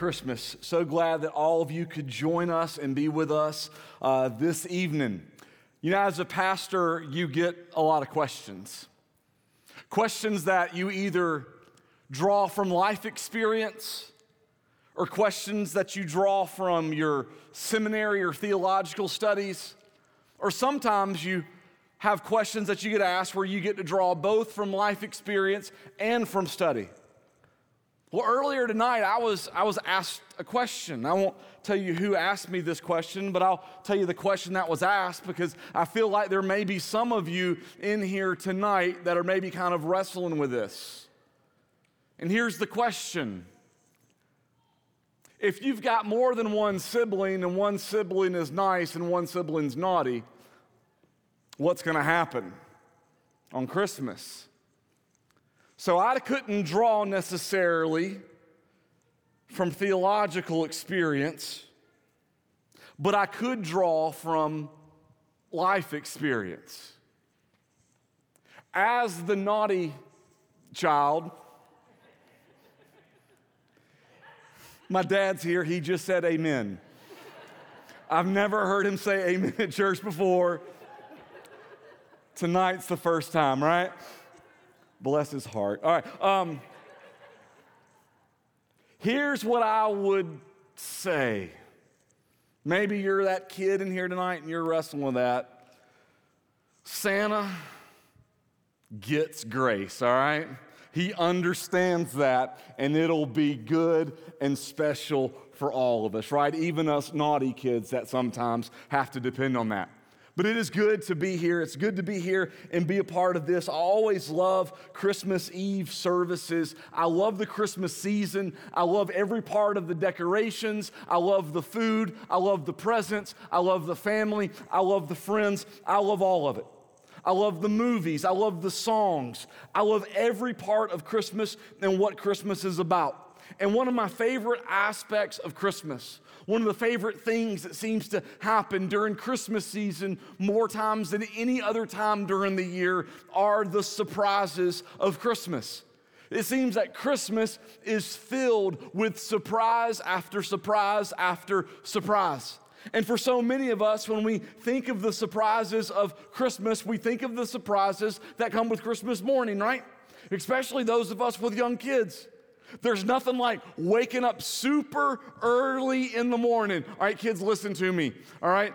Christmas. So glad that all of you could join us and be with us uh, this evening. You know, as a pastor, you get a lot of questions. Questions that you either draw from life experience or questions that you draw from your seminary or theological studies, or sometimes you have questions that you get asked where you get to draw both from life experience and from study. Well, earlier tonight, I was, I was asked a question. I won't tell you who asked me this question, but I'll tell you the question that was asked because I feel like there may be some of you in here tonight that are maybe kind of wrestling with this. And here's the question If you've got more than one sibling and one sibling is nice and one sibling's naughty, what's going to happen on Christmas? So I couldn't draw necessarily from theological experience, but I could draw from life experience. As the naughty child, my dad's here, he just said amen. I've never heard him say amen at church before. Tonight's the first time, right? Bless his heart. All right. Um, here's what I would say. Maybe you're that kid in here tonight and you're wrestling with that. Santa gets grace, all right? He understands that, and it'll be good and special for all of us, right? Even us naughty kids that sometimes have to depend on that. But it is good to be here. It's good to be here and be a part of this. I always love Christmas Eve services. I love the Christmas season. I love every part of the decorations. I love the food. I love the presents. I love the family. I love the friends. I love all of it. I love the movies. I love the songs. I love every part of Christmas and what Christmas is about. And one of my favorite aspects of Christmas one of the favorite things that seems to happen during Christmas season more times than any other time during the year are the surprises of Christmas. It seems that Christmas is filled with surprise after surprise after surprise. And for so many of us, when we think of the surprises of Christmas, we think of the surprises that come with Christmas morning, right? Especially those of us with young kids. There's nothing like waking up super early in the morning. All right, kids, listen to me. All right,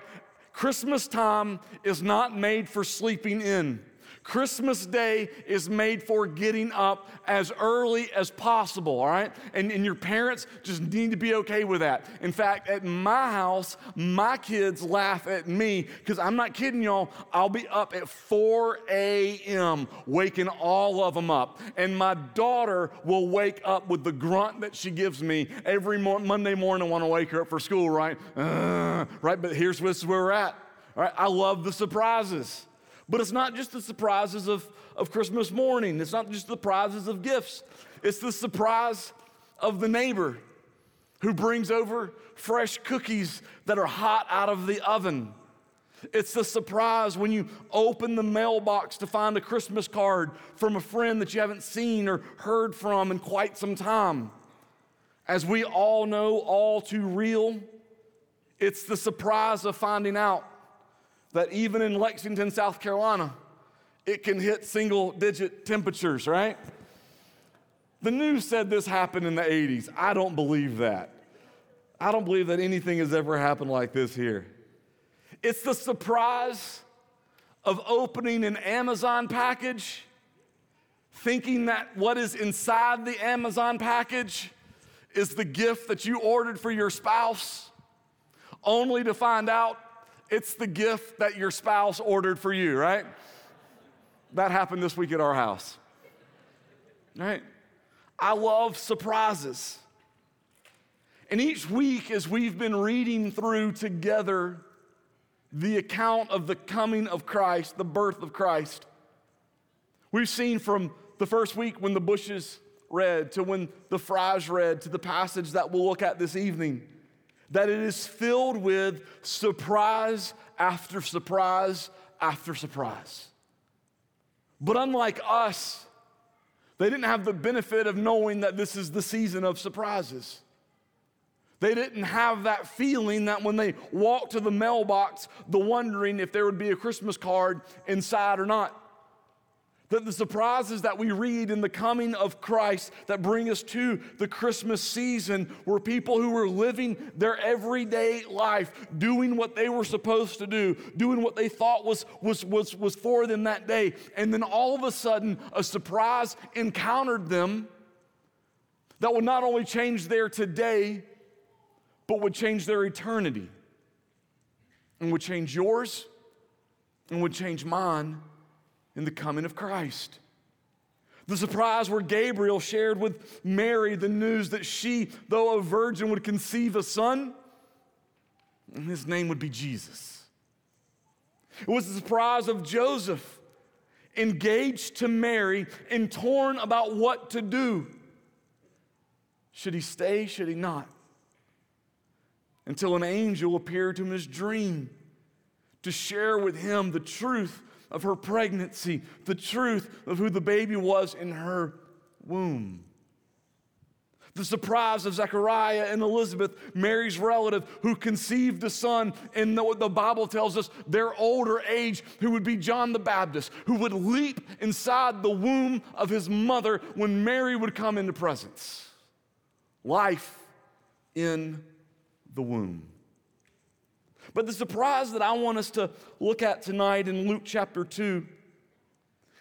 Christmas time is not made for sleeping in. Christmas Day is made for getting up as early as possible, all right? And, and your parents just need to be okay with that. In fact, at my house, my kids laugh at me because I'm not kidding y'all. I'll be up at 4 a.m., waking all of them up. And my daughter will wake up with the grunt that she gives me every mo- Monday morning. When I wake her up for school, right? Uh, right? But here's where we're at. All right, I love the surprises. But it's not just the surprises of, of Christmas morning, it's not just the surprises of gifts, it's the surprise of the neighbor who brings over fresh cookies that are hot out of the oven. It's the surprise when you open the mailbox to find a Christmas card from a friend that you haven't seen or heard from in quite some time. As we all know, all too real, it's the surprise of finding out that even in Lexington, South Carolina, it can hit single digit temperatures, right? The news said this happened in the 80s. I don't believe that. I don't believe that anything has ever happened like this here. It's the surprise of opening an Amazon package, thinking that what is inside the Amazon package is the gift that you ordered for your spouse, only to find out it's the gift that your spouse ordered for you, right? That happened this week at our house. Right? I love surprises. And each week, as we've been reading through together the account of the coming of Christ, the birth of Christ, we've seen from the first week when the bushes read to when the fries read to the passage that we'll look at this evening that it is filled with surprise after surprise after surprise. But unlike us, they didn't have the benefit of knowing that this is the season of surprises. They didn't have that feeling that when they walked to the mailbox, the wondering if there would be a Christmas card inside or not. That the surprises that we read in the coming of Christ that bring us to the Christmas season were people who were living their everyday life, doing what they were supposed to do, doing what they thought was, was, was, was for them that day. And then all of a sudden, a surprise encountered them that would not only change their today, but would change their eternity and would change yours and would change mine in the coming of Christ. The surprise where Gabriel shared with Mary the news that she, though a virgin, would conceive a son, and his name would be Jesus. It was the surprise of Joseph, engaged to Mary and torn about what to do. Should he stay? Should he not? Until an angel appeared to him in his dream to share with him the truth of her pregnancy, the truth of who the baby was in her womb. The surprise of Zechariah and Elizabeth, Mary's relative, who conceived a son in what the Bible tells us, their older age, who would be John the Baptist, who would leap inside the womb of his mother when Mary would come into presence. Life in the womb. But the surprise that I want us to look at tonight in Luke chapter 2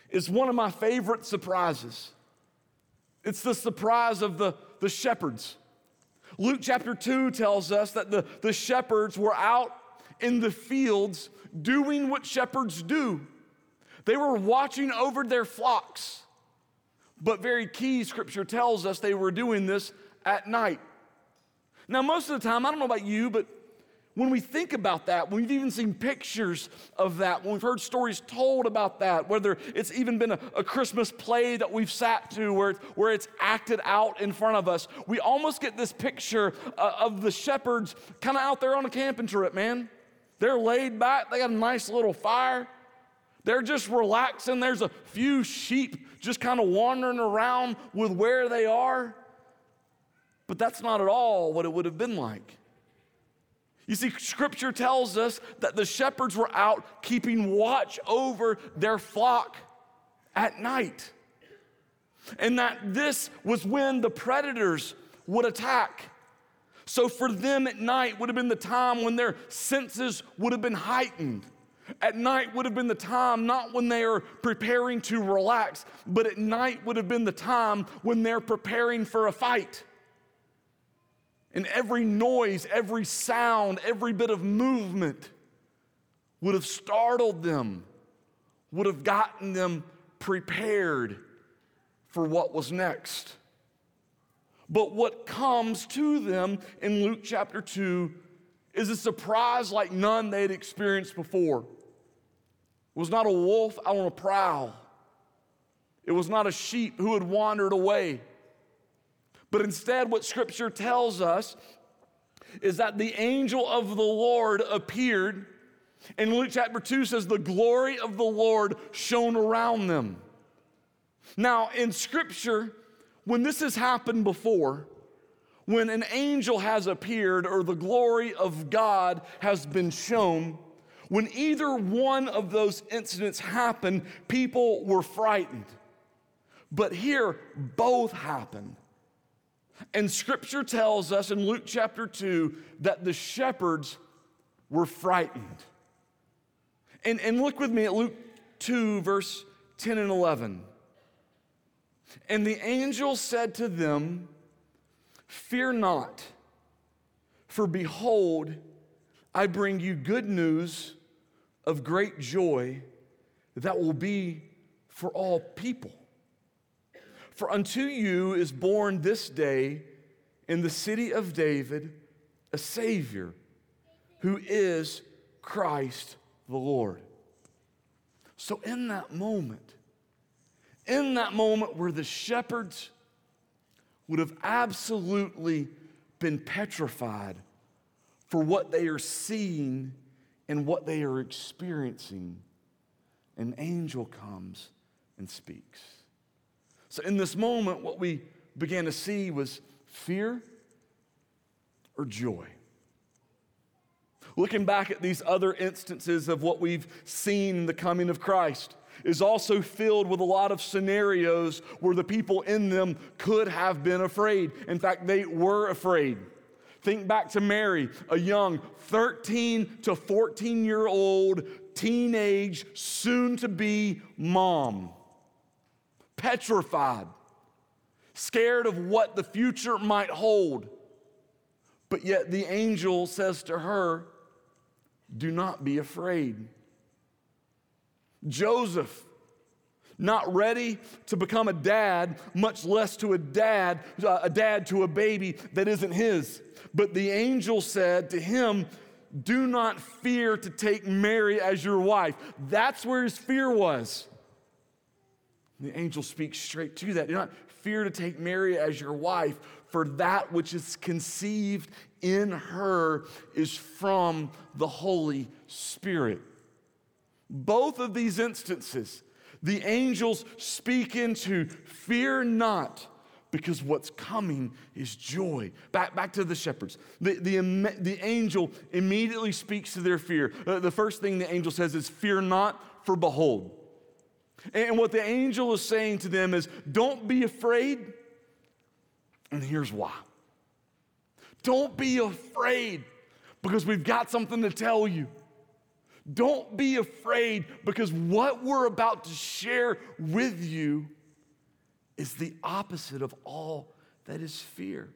is one of my favorite surprises. It's the surprise of the, the shepherds. Luke chapter 2 tells us that the, the shepherds were out in the fields doing what shepherds do. They were watching over their flocks. But very key, scripture tells us they were doing this at night. Now, most of the time, I don't know about you, but when we think about that, we've even seen pictures of that, when we've heard stories told about that, whether it's even been a, a Christmas play that we've sat to where, where it's acted out in front of us, we almost get this picture uh, of the shepherds kind of out there on a camping trip, man. They're laid back, they got a nice little fire. They're just relaxing. There's a few sheep just kind of wandering around with where they are. But that's not at all what it would have been like. You see, scripture tells us that the shepherds were out keeping watch over their flock at night. And that this was when the predators would attack. So for them at night would have been the time when their senses would have been heightened. At night would have been the time not when they are preparing to relax, but at night would have been the time when they're preparing for a fight. And every noise, every sound, every bit of movement would have startled them, would have gotten them prepared for what was next. But what comes to them in Luke chapter 2 is a surprise like none they had experienced before. It was not a wolf out on a prowl, it was not a sheep who had wandered away. But instead, what scripture tells us is that the angel of the Lord appeared. And Luke chapter 2 says, the glory of the Lord shone around them. Now, in scripture, when this has happened before, when an angel has appeared or the glory of God has been shown, when either one of those incidents happened, people were frightened. But here, both happened. And scripture tells us in Luke chapter 2 that the shepherds were frightened. And, and look with me at Luke 2, verse 10 and 11. And the angel said to them, Fear not, for behold, I bring you good news of great joy that will be for all people. For unto you is born this day in the city of David a Savior who is Christ the Lord. So, in that moment, in that moment where the shepherds would have absolutely been petrified for what they are seeing and what they are experiencing, an angel comes and speaks. So, in this moment, what we began to see was fear or joy. Looking back at these other instances of what we've seen in the coming of Christ is also filled with a lot of scenarios where the people in them could have been afraid. In fact, they were afraid. Think back to Mary, a young 13 to 14 year old teenage, soon to be mom, petrified, scared of what the future might hold. But yet the angel says to her, Do not be afraid. Joseph, not ready to become a dad, much less to a dad, a dad to a baby that isn't his. But the angel said to him, Do not fear to take Mary as your wife. That's where his fear was. The angel speaks straight to that. Do not fear to take Mary as your wife, for that which is conceived in her is from the Holy Spirit. Both of these instances, the angels speak into fear not because what's coming is joy. Back, back to the shepherds. The, the, the angel immediately speaks to their fear. Uh, the first thing the angel says is, Fear not, for behold. And what the angel is saying to them is, Don't be afraid. And here's why. Don't be afraid because we've got something to tell you. Don't be afraid because what we're about to share with you is the opposite of all that is fear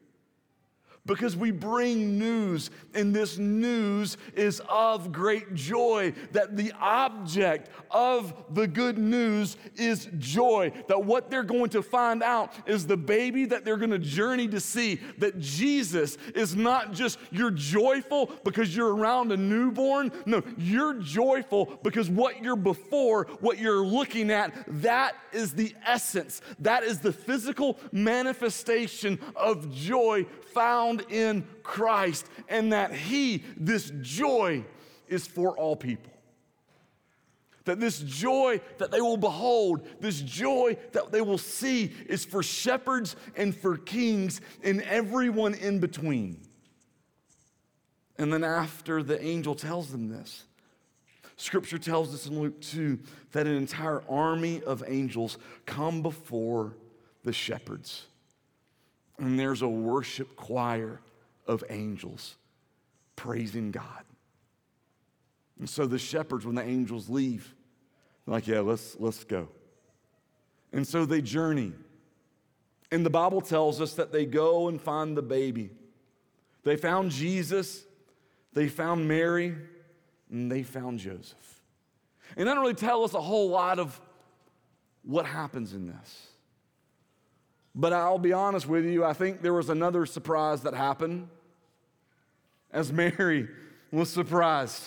because we bring news, and this news is of great joy. That the object of the good news is joy. That what they're going to find out is the baby that they're going to journey to see. That Jesus is not just you're joyful because you're around a newborn. No, you're joyful because what you're before, what you're looking at, that is the essence. That is the physical manifestation of joy found in Christ, and that He, this joy, is for all people. That this joy that they will behold, this joy that they will see, is for shepherds and for kings and everyone in between. And then, after the angel tells them this, Scripture tells us in Luke 2 that an entire army of angels come before the shepherds and there's a worship choir of angels praising God. And so the shepherds, when the angels leave, like, yeah, let's, let's go. And so they journey. And the Bible tells us that they go and find the baby. They found Jesus, they found Mary, and they found Joseph. And that doesn't really tell us a whole lot of what happens in this. But I'll be honest with you, I think there was another surprise that happened as Mary was surprised.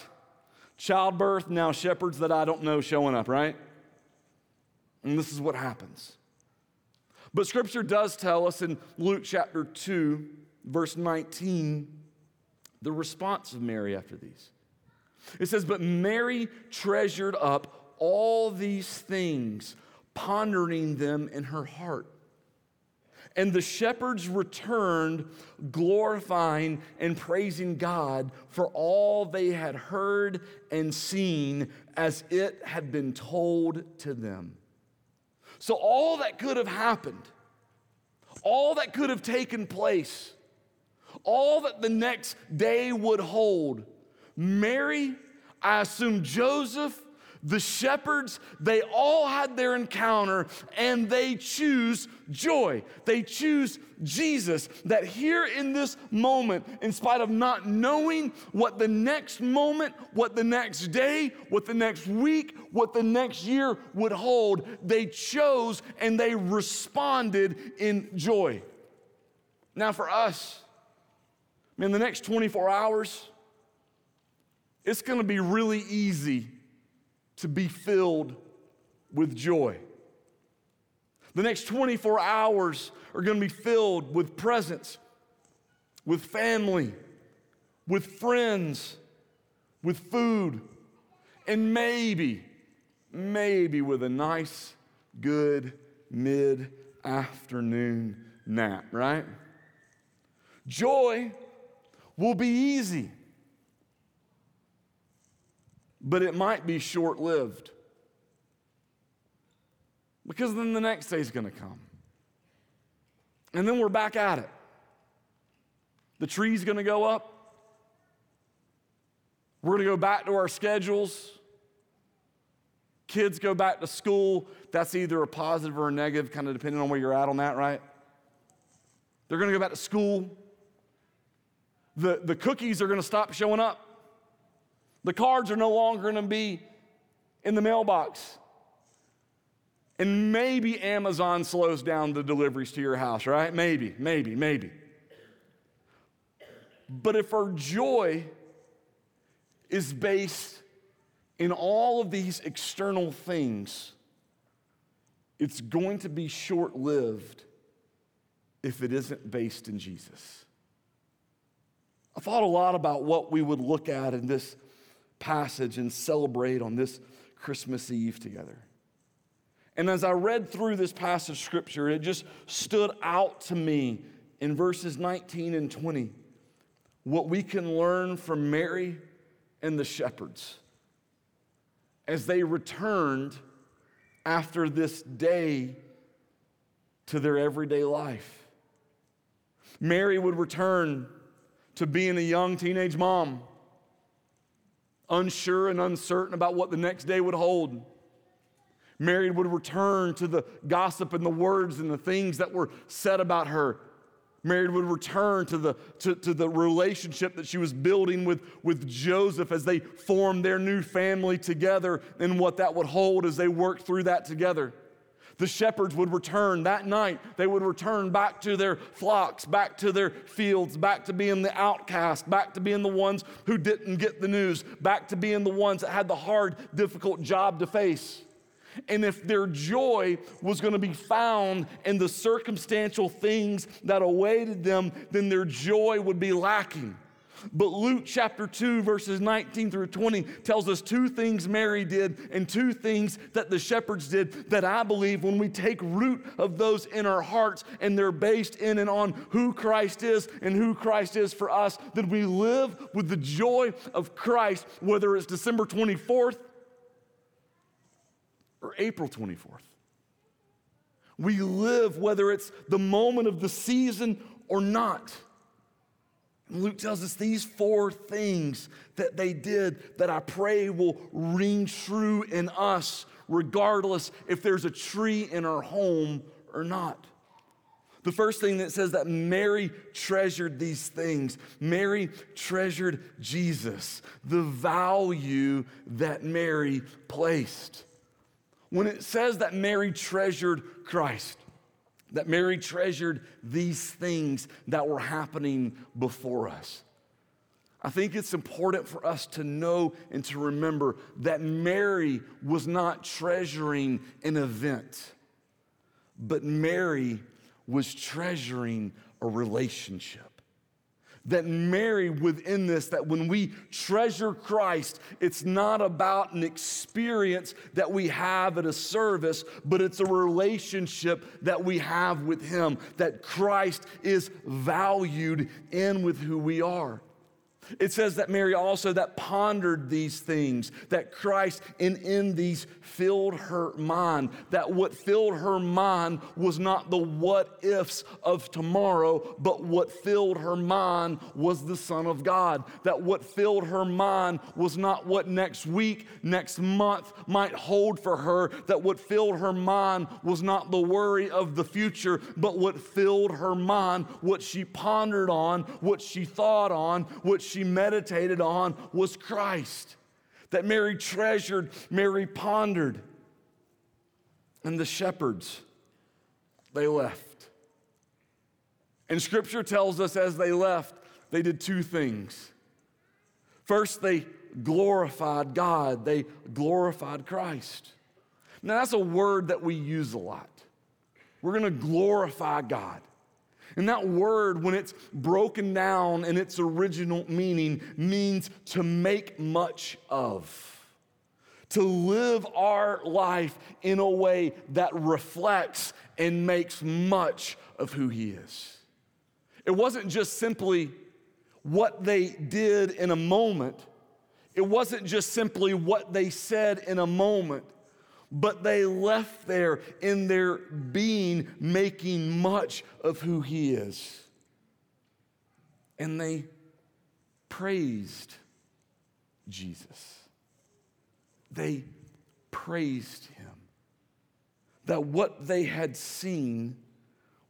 Childbirth, now shepherds that I don't know showing up, right? And this is what happens. But scripture does tell us in Luke chapter 2, verse 19, the response of Mary after these. It says, But Mary treasured up all these things, pondering them in her heart. And the shepherds returned, glorifying and praising God for all they had heard and seen as it had been told to them. So, all that could have happened, all that could have taken place, all that the next day would hold, Mary, I assume Joseph, the shepherds, they all had their encounter and they choose joy. They choose Jesus. That here in this moment, in spite of not knowing what the next moment, what the next day, what the next week, what the next year would hold, they chose and they responded in joy. Now, for us, I mean, the next 24 hours, it's going to be really easy to be filled with joy. The next 24 hours are going to be filled with presents, with family, with friends, with food, and maybe, maybe with a nice, good mid afternoon nap, right? Joy will be easy, but it might be short lived. Because then the next day is going to come. And then we're back at it. The tree's going to go up. We're going to go back to our schedules. Kids go back to school. That's either a positive or a negative, kind of depending on where you're at on that, right? They're going to go back to school. The, the cookies are going to stop showing up. The cards are no longer going to be in the mailbox. And maybe Amazon slows down the deliveries to your house, right? Maybe, maybe, maybe. But if our joy is based in all of these external things, it's going to be short lived if it isn't based in Jesus. I thought a lot about what we would look at in this passage and celebrate on this Christmas Eve together. And as I read through this passage of scripture, it just stood out to me in verses 19 and 20 what we can learn from Mary and the shepherds as they returned after this day to their everyday life. Mary would return to being a young teenage mom, unsure and uncertain about what the next day would hold. Mary would return to the gossip and the words and the things that were said about her Mary would return to the, to, to the relationship that she was building with, with Joseph as they formed their new family together and what that would hold as they worked through that together. The shepherds would return that night. They would return back to their flocks, back to their fields, back to being the outcast, back to being the ones who didn't get the news, back to being the ones that had the hard, difficult job to face. And if their joy was going to be found in the circumstantial things that awaited them, then their joy would be lacking. But Luke chapter 2, verses 19 through 20 tells us two things Mary did and two things that the shepherds did that I believe when we take root of those in our hearts and they're based in and on who Christ is and who Christ is for us, that we live with the joy of Christ, whether it's December 24th or April 24th. We live whether it's the moment of the season or not. Luke tells us these four things that they did that I pray will ring true in us, regardless if there's a tree in our home or not. The first thing that says that Mary treasured these things. Mary treasured Jesus, the value that Mary placed when it says that Mary treasured Christ, that Mary treasured these things that were happening before us. I think it's important for us to know and to remember that Mary was not treasuring an event, but Mary was treasuring a relationship that Mary within this, that when we treasure Christ, it's not about an experience that we have at a service, but it's a relationship that we have with Him, that Christ is valued in with who we are. It says that Mary also that pondered these things, that Christ in, in these filled her mind, that what filled her mind was not the what ifs of tomorrow, but what filled her mind was the Son of God. That what filled her mind was not what next week, next month might hold for her, that what filled her mind was not the worry of the future, but what filled her mind, what she pondered on, what she thought on, what she meditated on was Christ. That Mary treasured, Mary pondered. And the shepherds, they left. And scripture tells us as they left, they did two things. First, they glorified God, they glorified Christ. Now, that's a word that we use a lot. We're gonna glorify God. And that word, when it's broken down in its original meaning, means to make much of. To live our life in a way that reflects and makes much of who He is. It wasn't just simply what they did in a moment, it wasn't just simply what they said in a moment but they left there in their being, making much of who He is. And they praised Jesus. They praised Him. That what they had seen,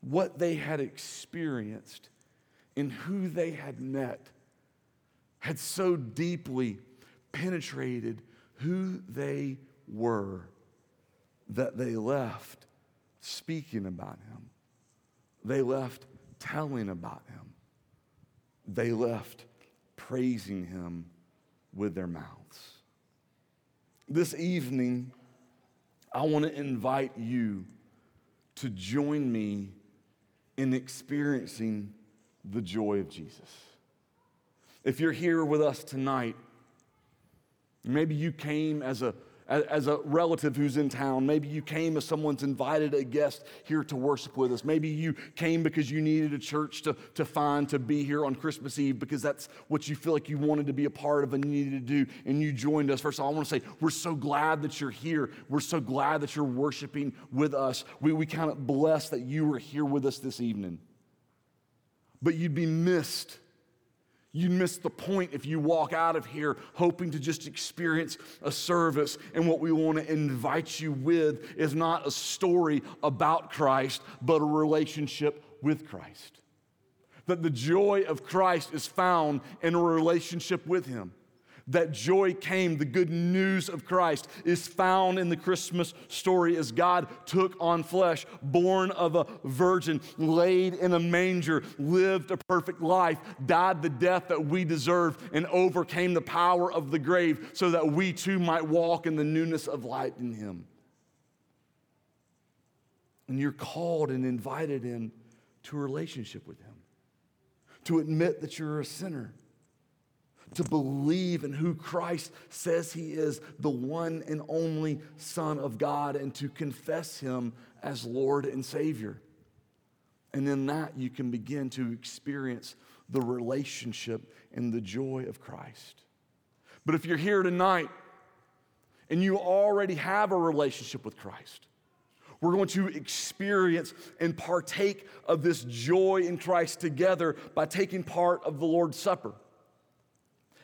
what they had experienced, and who they had met had so deeply penetrated who they were that they left speaking about him. They left telling about him. They left praising him with their mouths. This evening, I want to invite you to join me in experiencing the joy of Jesus. If you're here with us tonight, maybe you came as a as a relative who's in town. Maybe you came as someone's invited a guest here to worship with us. Maybe you came because you needed a church to, to find to be here on Christmas Eve because that's what you feel like you wanted to be a part of and you needed to do, and you joined us. First of all, I want to say we're so glad that you're here. We're so glad that you're worshiping with us. We, we count it blessed that you were here with us this evening. But you'd be missed you miss the point if you walk out of here hoping to just experience a service. And what we want to invite you with is not a story about Christ, but a relationship with Christ. That the joy of Christ is found in a relationship with Him that joy came. The good news of Christ is found in the Christmas story as God took on flesh, born of a virgin, laid in a manger, lived a perfect life, died the death that we deserve, and overcame the power of the grave so that we too might walk in the newness of light in Him. And you're called and invited in to a relationship with Him, to admit that you're a sinner to believe in who Christ says he is, the one and only Son of God, and to confess him as Lord and Savior. And in that, you can begin to experience the relationship and the joy of Christ. But if you're here tonight and you already have a relationship with Christ, we're going to experience and partake of this joy in Christ together by taking part of the Lord's Supper.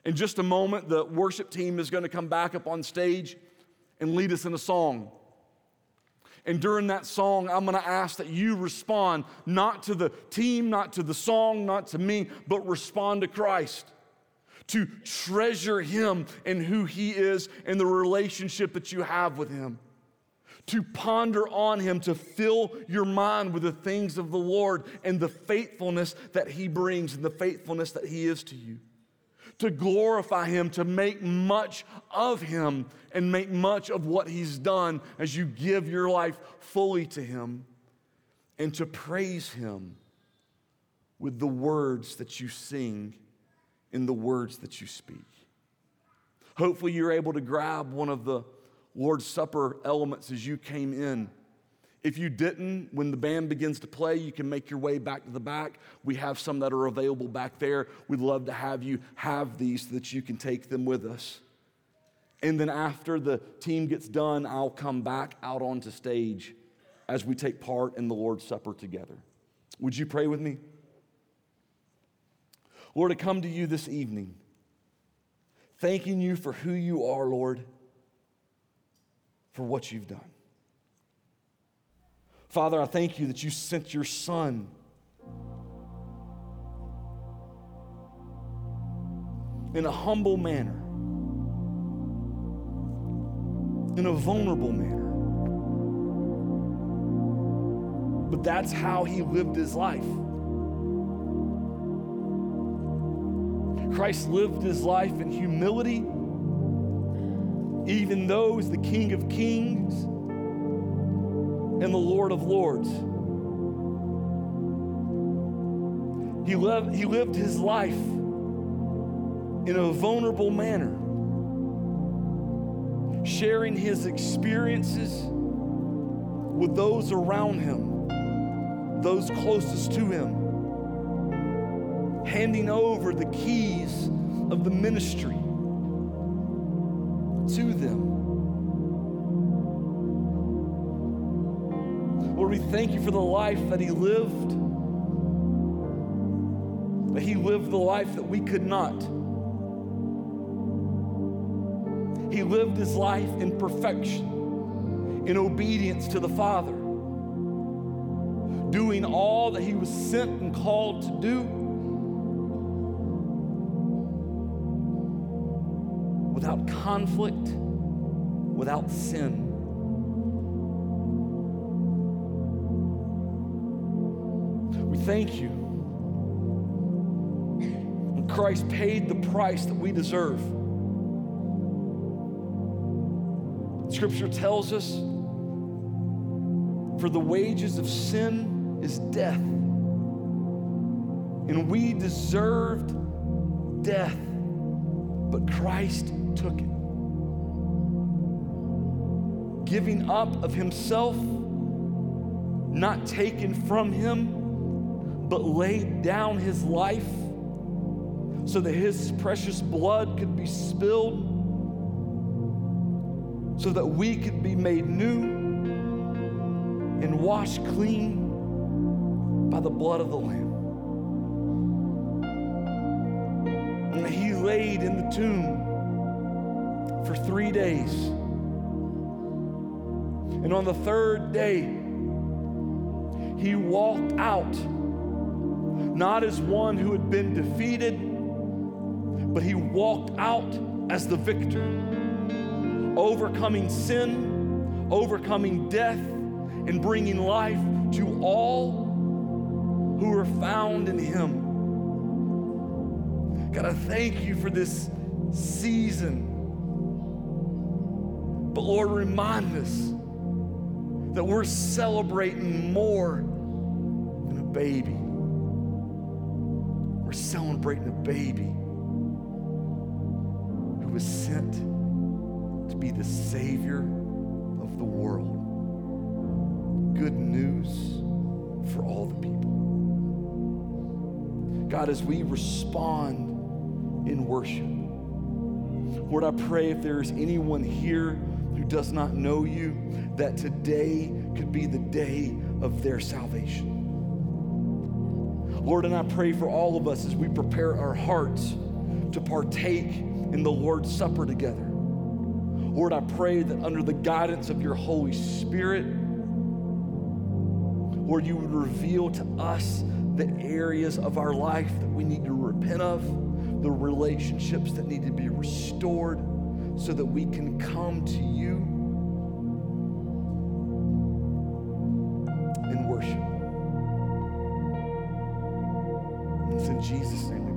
In just a moment, the worship team is going to come back up on stage and lead us in a song. And during that song, I'm going to ask that you respond not to the team, not to the song, not to me, but respond to Christ. To treasure Him and who He is and the relationship that you have with Him. To ponder on Him, to fill your mind with the things of the Lord and the faithfulness that He brings and the faithfulness that He is to you to glorify Him, to make much of Him, and make much of what He's done as you give your life fully to Him, and to praise Him with the words that you sing in the words that you speak. Hopefully, you're able to grab one of the Lord's Supper elements as you came in if you didn't, when the band begins to play, you can make your way back to the back. We have some that are available back there. We'd love to have you have these so that you can take them with us. And then after the team gets done, I'll come back out onto stage as we take part in the Lord's Supper together. Would you pray with me? Lord, I come to you this evening, thanking you for who you are, Lord, for what you've done. Father, I thank you that you sent your son. In a humble manner, in a vulnerable manner. But that's how he lived his life. Christ lived his life in humility, even though he's the King of Kings and the Lord of Lords. He he lived his life in a vulnerable manner, sharing his experiences with those around him, those closest to him, handing over the keys of the ministry to them. We thank you for the life that he lived, that he lived the life that we could not. He lived his life in perfection, in obedience to the Father, doing all that he was sent and called to do. Without conflict, without sin. Thank you. And Christ paid the price that we deserve. Scripture tells us for the wages of sin is death. And we deserved death, but Christ took it. Giving up of himself, not taken from him, but laid down his life so that his precious blood could be spilled so that we could be made new and washed clean by the blood of the Lamb. And he laid in the tomb for three days. And on the third day, he walked out, not as one who had been defeated, but he walked out as the victor overcoming sin, overcoming death, and bringing life to all who are found in Him. God, I thank you for this season. But Lord, remind us that we're celebrating more than a baby. We're celebrating a baby who was sent to be the Savior of the world. Good news for all the people. God, as we respond in worship, Lord, I pray if there's anyone here who does not know you, that today could be the day of their salvation. Lord, and I pray for all of us as we prepare our hearts to partake in the Lord's Supper together. Lord, I pray that under the guidance of your Holy Spirit, Lord, you would reveal to us the areas of our life that we need to repent of, the relationships that need to be restored, so that we can come to you in Jesus' name